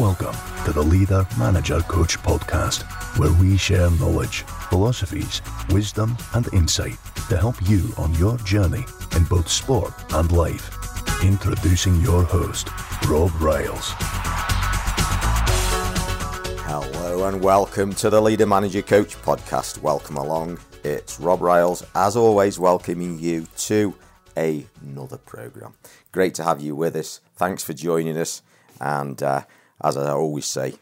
Welcome to the Leader Manager Coach podcast, where we share knowledge, philosophies, wisdom, and insight to help you on your journey in both sport and life. Introducing your host, Rob Styles. Hello and welcome to the Leader Manager Coach podcast. Welcome along. It's Rob Styles, as always, welcoming you to another program. Great to have you with us. Thanks for joining us. And uh, as I always say,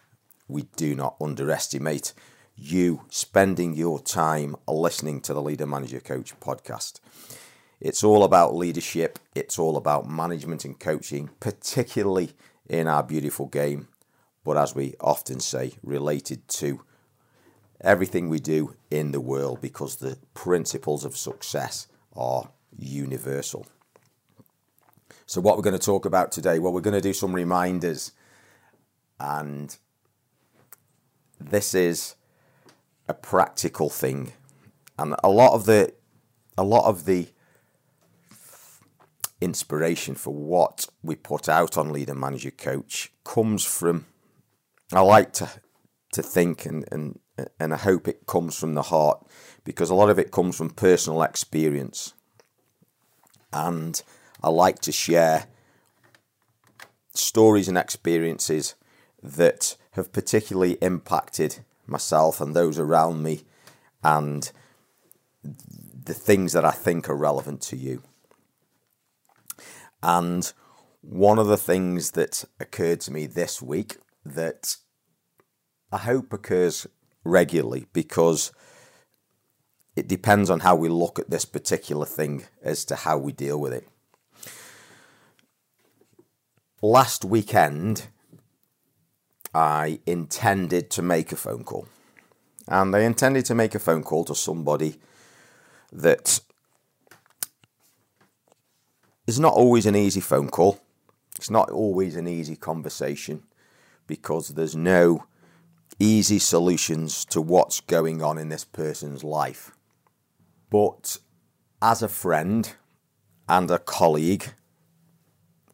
we do not underestimate you spending your time listening to the Leader Manager Coach podcast. It's all about leadership, it's all about management and coaching, particularly in our beautiful game, but as we often say, related to everything we do in the world because the principles of success are universal. So, what we're going to talk about today? Well, we're going to do some reminders, and this is a practical thing, and a lot of the a lot of the inspiration for what we put out on Leader Manager Coach comes from. I like to to think and and and I hope it comes from the heart because a lot of it comes from personal experience and I like to share stories and experiences that have particularly impacted myself and those around me and the things that I think are relevant to you. And one of the things that occurred to me this week that I hope occurs regularly because it depends on how we look at this particular thing as to how we deal with it. Last weekend, I intended to make a phone call. And I intended to make a phone call to somebody that is not always an easy phone call. It's not always an easy conversation because there's no easy solutions to what's going on in this person's life. But as a friend and a colleague,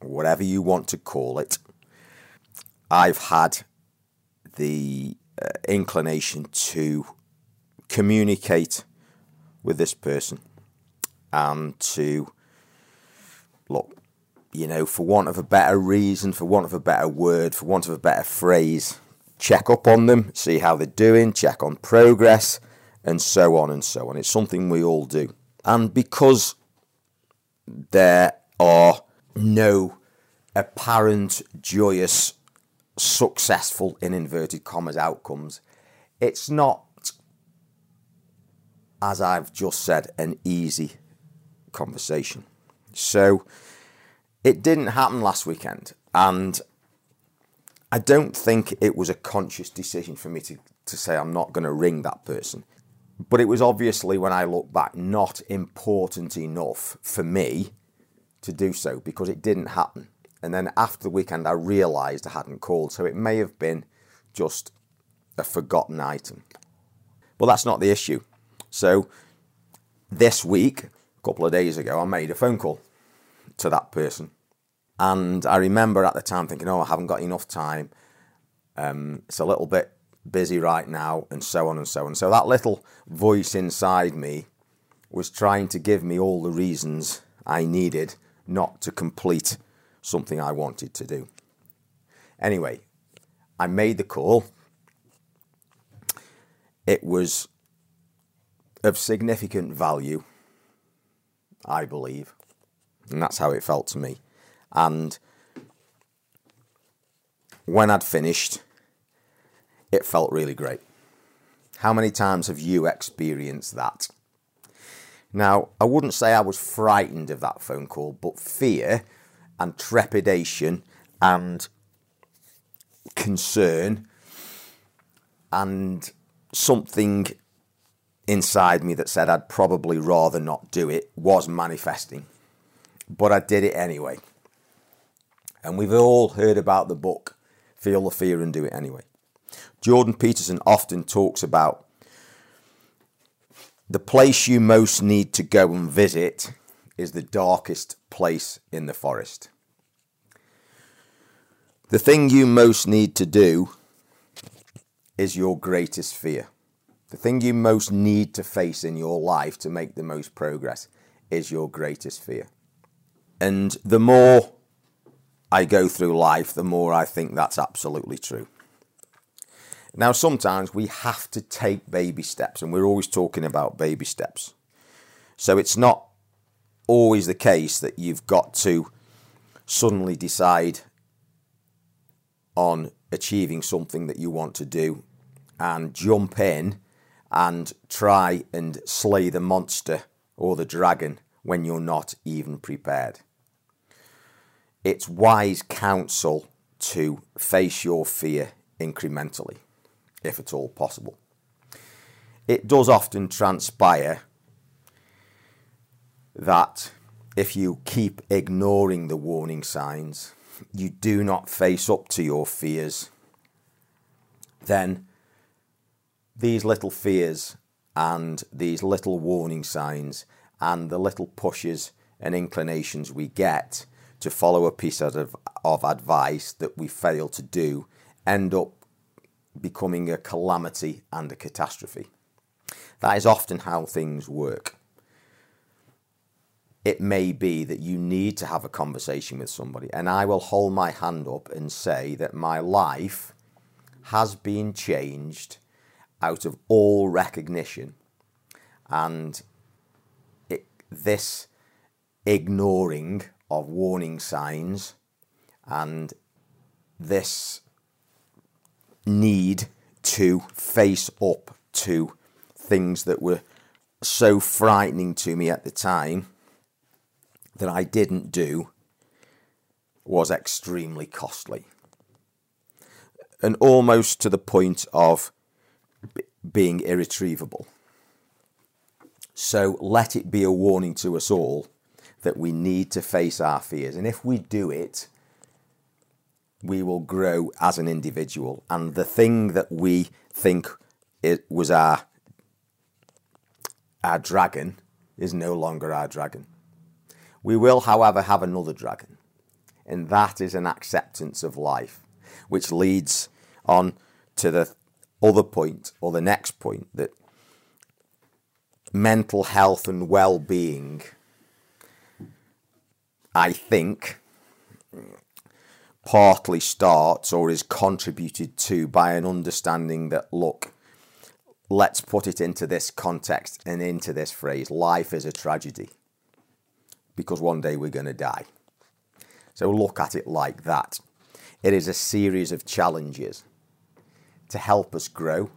whatever you want to call it, I've had the uh, inclination to communicate with this person and to look, you know, for want of a better reason, for want of a better word, for want of a better phrase, check up on them, see how they're doing, check on progress, and so on and so on. It's something we all do. And because there are no apparent, joyous, successful, in inverted commas, outcomes, it's not, as I've just said, an easy conversation. So it didn't happen last weekend. And I don't think it was a conscious decision for me to, to say I'm not going to ring that person. But it was obviously, when I look back, not important enough for me to do so because it didn't happen. And then after the weekend, I realised I hadn't called. So it may have been just a forgotten item. But that's not the issue. So this week, a couple of days ago, I made a phone call to that person. And I remember at the time thinking, oh, I haven't got enough time. Um, it's a little bit busy right now, and so on and so on. So that little voice inside me was trying to give me all the reasons I needed not to complete something I wanted to do. Anyway, I made the call. It was of significant value, I believe, and that's how it felt to me. And when I'd finished, it felt really great. How many times have you experienced that? Now, I wouldn't say I was frightened of that phone call, but fear and trepidation and concern and something inside me that said I'd probably rather not do it was manifesting. But I did it anyway. And we've all heard about the book, Feel the Fear and Do It Anyway. Jordan Peterson often talks about the place you most need to go and visit is the darkest place in the forest. The thing you most need to do is your greatest fear. The thing you most need to face in your life to make the most progress is your greatest fear. And the more I go through life, the more I think that's absolutely true. Now, sometimes we have to take baby steps, and we're always talking about baby steps. So it's not always the case that you've got to suddenly decide on achieving something that you want to do and jump in and try and slay the monster or the dragon when you're not even prepared. It's wise counsel to face your fear incrementally, if at all possible. It does often transpire that if you keep ignoring the warning signs, you do not face up to your fears, then these little fears and these little warning signs and the little pushes and inclinations we get to follow a piece of, of advice that we fail to do end up becoming a calamity and a catastrophe. That is often how things work. It may be that you need to have a conversation with somebody, and I will hold my hand up and say that my life has been changed out of all recognition. And it, this ignoring of warning signs and this need to face up to things that were so frightening to me at the time that I didn't do was extremely costly. And almost to the point of being irretrievable. So let it be a warning to us all that we need to face our fears. And if we do it, we will grow as an individual. And the thing that we think it was our, our dragon is no longer our dragon. We will, however, have another dragon, and that is an acceptance of life, which leads on to the other point or the next point that mental health and well being, I think, partly starts or is contributed to by an understanding that, look, let's put it into this context and into this phrase life is a tragedy because one day we're going to die. So look at it like that. It is a series of challenges to help us grow,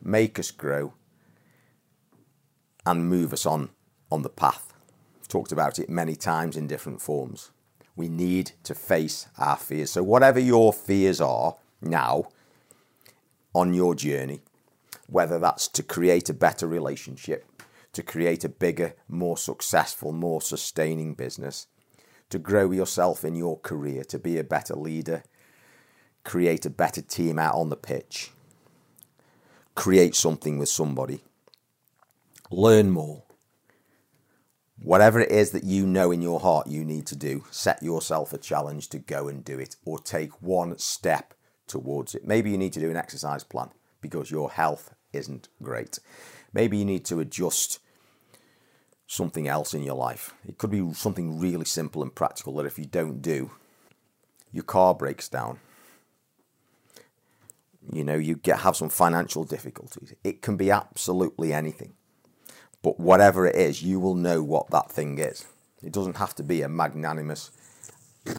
make us grow, and move us on on the path. I've talked about it many times in different forms. We need to face our fears. So, whatever your fears are now on your journey, whether that's to create a better relationship, to create a bigger, more successful, more sustaining business, to grow yourself in your career, to be a better leader, create a better team out on the pitch, create something with somebody, learn more. Whatever it is that you know in your heart you need to do, set yourself a challenge to go and do it or take one step towards it. Maybe you need to do an exercise plan because your health isn't great. Maybe you need to adjust something else in your life. It could be something really simple and practical that if you don't do, your car breaks down you know, you get have some financial difficulties. It can be absolutely anything. But whatever it is, you will know what that thing is. It doesn't have to be a magnanimous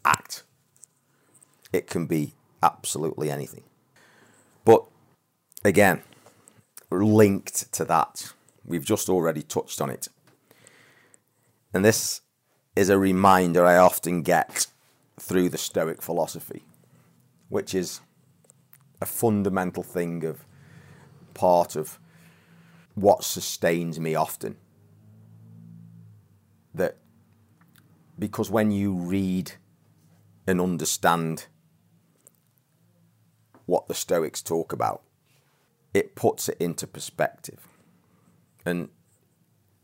act. It can be absolutely anything. But again, linked to that, we've just already touched on it. And this is a reminder I often get through the Stoic philosophy, which is a fundamental thing of part of what sustains me often. That because when you read and understand what the Stoics talk about, it puts it into perspective. And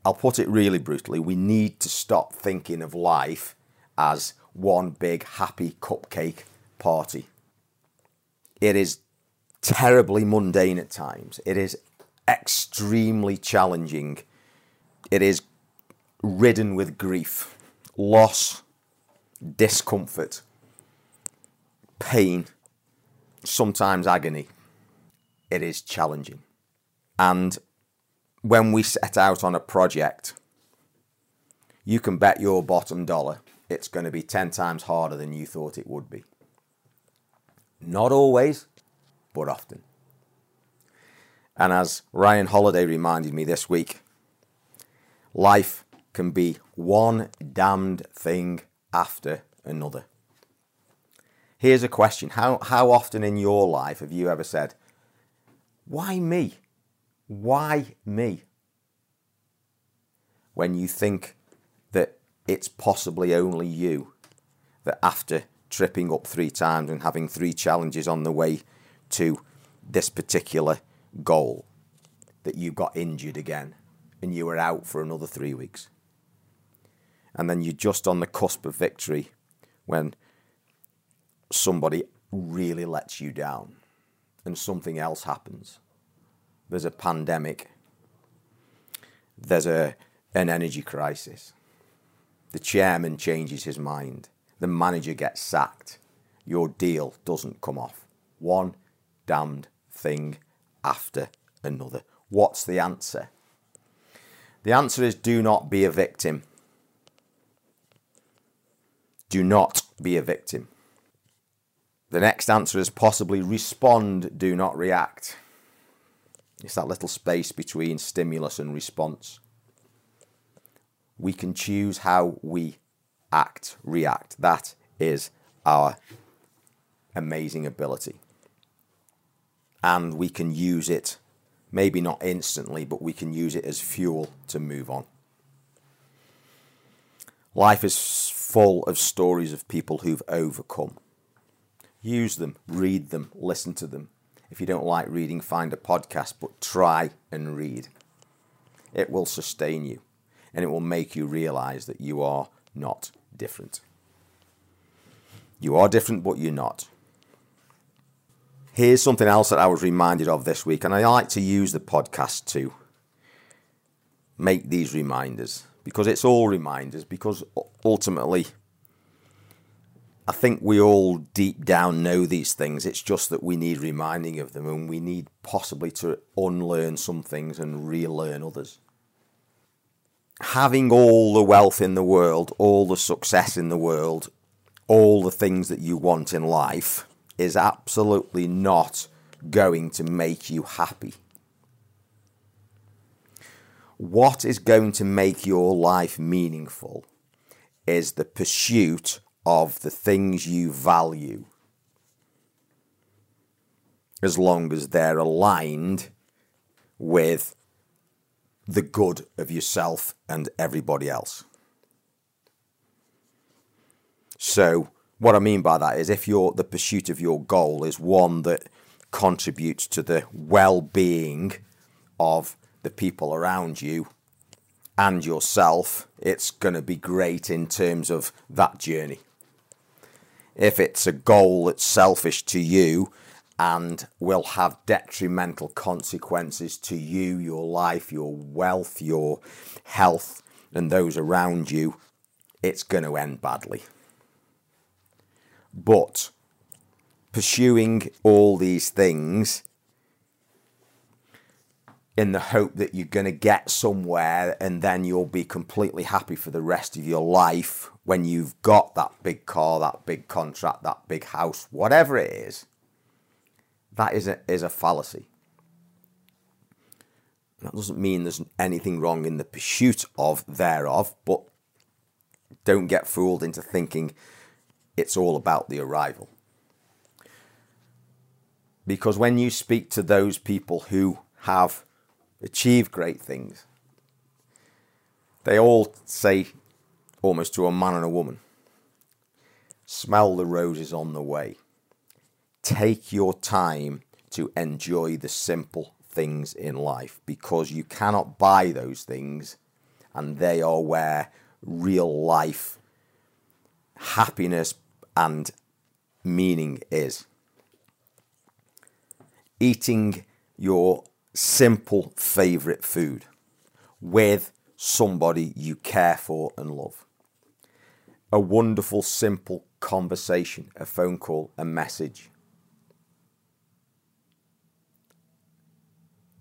I'll put it really brutally we need to stop thinking of life as one big happy cupcake party It is terribly mundane at times. It is extremely challenging. It is ridden with grief, loss, discomfort, pain, sometimes agony. It is challenging. And when we set out on a project, you can bet your bottom dollar it's going to be 10 times harder than you thought it would be. Not always, but often. And as Ryan Holiday reminded me this week, life can be one damned thing after another. Here's a question How, how often in your life have you ever said, Why me? Why me? When you think that it's possibly only you that after tripping up three times and having three challenges on the way to this particular goal, that you got injured again and you were out for another three weeks. And then you're just on the cusp of victory when somebody really lets you down and something else happens. There's a pandemic, there's a, an energy crisis, the chairman changes his mind, the manager gets sacked, your deal doesn't come off. One damned thing after another. What's the answer? The answer is do not be a victim. Do not be a victim. The next answer is possibly respond, do not react. It's that little space between stimulus and response. We can choose how we act, react. That is our amazing ability. And we can use it, maybe not instantly, but we can use it as fuel to move on. Life is full of stories of people who've overcome. Use them, read them, listen to them. If you don't like reading, find a podcast, but try and read. It will sustain you and it will make you realize that you are not different. You are different, but you're not. Here's something else that I was reminded of this week, and I like to use the podcast to make these reminders because it's all reminders, because ultimately, I think we all deep down know these things. It's just that we need reminding of them and we need possibly to unlearn some things and relearn others. Having all the wealth in the world, all the success in the world, all the things that you want in life is absolutely not going to make you happy. What is going to make your life meaningful is the pursuit of the things you value as long as they're aligned with the good of yourself and everybody else. So, what I mean by that is if your the pursuit of your goal is one that contributes to the well-being of the people around you and yourself, it's going to be great in terms of that journey if it's a goal that's selfish to you and will have detrimental consequences to you, your life, your wealth, your health, and those around you, it's going to end badly. But pursuing all these things in the hope that you're going to get somewhere and then you'll be completely happy for the rest of your life when you've got that big car, that big contract, that big house, whatever it is, that is a, is a fallacy. That doesn't mean there's anything wrong in the pursuit of thereof, but don't get fooled into thinking it's all about the arrival. Because when you speak to those people who have achieved great things, they all say almost to a man and a woman. Smell the roses on the way. Take your time to enjoy the simple things in life because you cannot buy those things, and they are where real life happiness and meaning is. eating your simple favourite food with somebody you care for and love. A wonderful, simple conversation, a phone call, a message.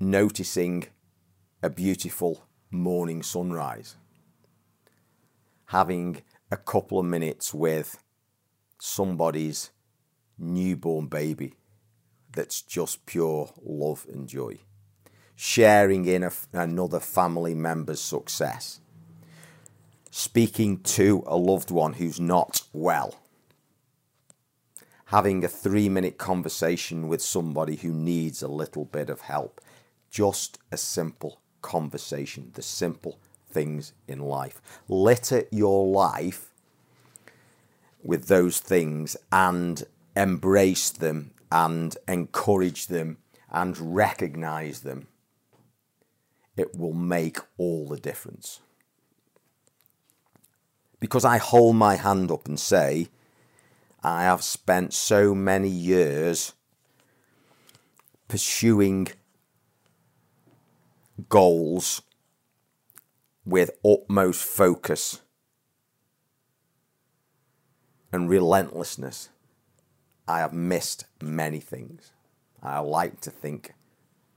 Noticing a beautiful morning sunrise. Having a couple of minutes with somebody's newborn baby that's just pure love and joy. Sharing in a, another family member's success. Speaking to a loved one who's not well. Having a three minute conversation with somebody who needs a little bit of help. Just a simple conversation, the simple things in life. Litter your life with those things and embrace them and encourage them and recognize them, it will make all the difference. Because I hold my hand up and say, I have spent so many years pursuing goals with utmost focus and relentlessness I have missed many things. I like to think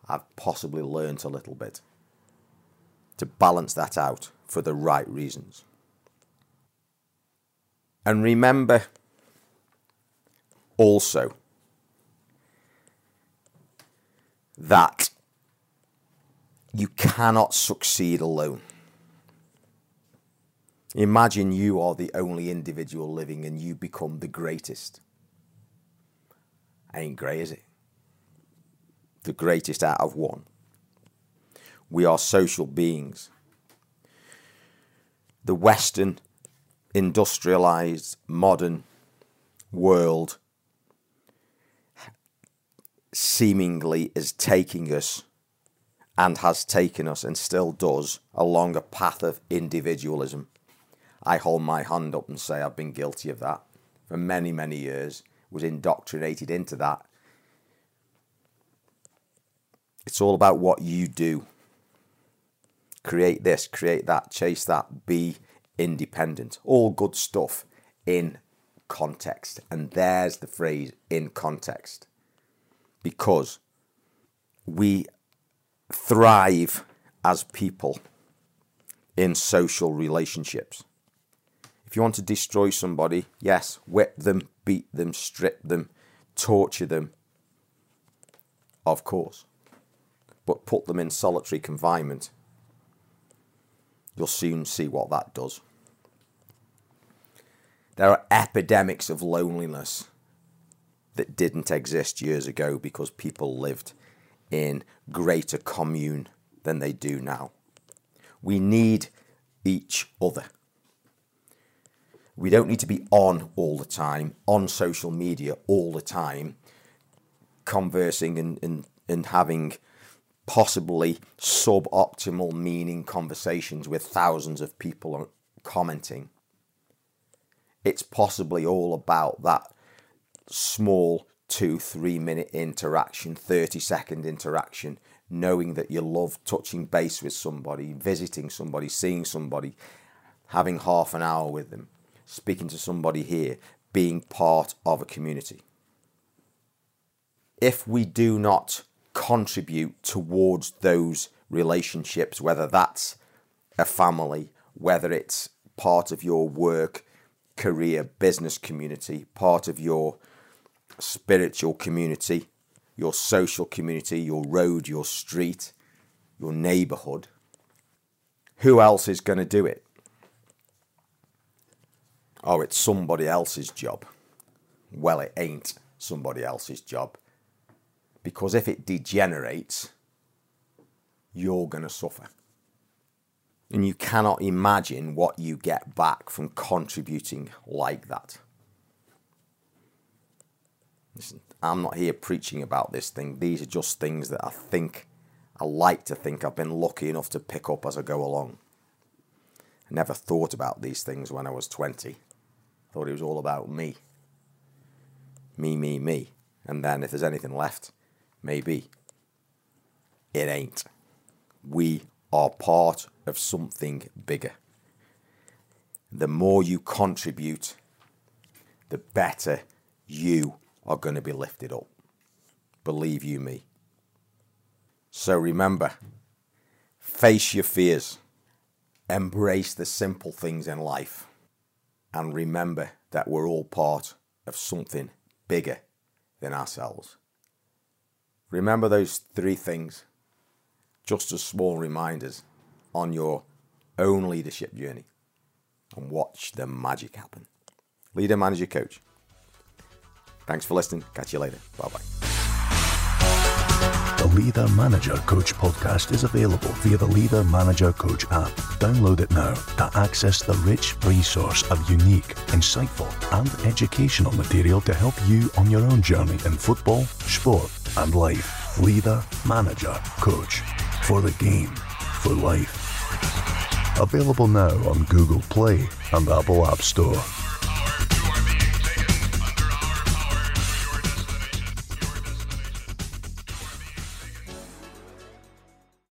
I've possibly learnt a little bit to balance that out for the right reasons. And remember also that you cannot succeed alone. Imagine you are the only individual living and you become the greatest ain't great, is it? The greatest out of one. We are social beings. The Western industrialized modern world seemingly is taking us and has taken us and still does along a path of individualism. I hold my hand up and say I've been guilty of that for many, many years was indoctrinated into that. It's all about what you do. Create this, create that, chase that, be independent. All good stuff in context. And there's the phrase in context. Because we thrive as people in social relationships. If you want to destroy somebody, yes, whip them, beat them, strip them, torture them, of course. But put them in solitary confinement. You'll soon see what that does. There are epidemics of loneliness that didn't exist years ago because people lived in greater commune than they do now. We need each other. We don't need to be on all the time, on social media all the time, conversing and, and, and having possibly suboptimal meaning conversations with thousands of people commenting. It's possibly all about that small two, three minute interaction, 30 second interaction, knowing that you love touching base with somebody, visiting somebody, seeing somebody, having half an hour with them speaking to somebody here, being part of a community. If we do not contribute towards those relationships, whether that's a family, whether it's part of your work, career, business community, part of your spiritual community, your social community, your road, your street, your neighborhood, who else is going to do it? oh, it's somebody else's job. Well, it ain't somebody else's job. Because if it degenerates, you're going to suffer. And you cannot imagine what you get back from contributing like that. Listen, I'm not here preaching about this thing. These are just things that I think, I like to think I've been lucky enough to pick up as I go along. I never thought about these things when I was 20. I Thought it was all about me. Me, me, me. And then if there's anything left, Maybe. It ain't. We are part of something bigger. The more you contribute, the better you are going to be lifted up. Believe you me. So remember, face your fears, embrace the simple things in life, and remember that we're all part of something bigger than ourselves. Remember those three things, just as small reminders on your own leadership journey, and watch the magic happen. Leader, manager, coach. Thanks for listening. Catch you later. Bye bye. The Leader Manager Coach podcast is available via the Leader Manager Coach app. Download it now to access the rich resource of unique, insightful, and educational material to help you on your own journey in football, sport, and life. Leader Manager Coach. For the game, for life. Available now on Google Play and Apple App Store.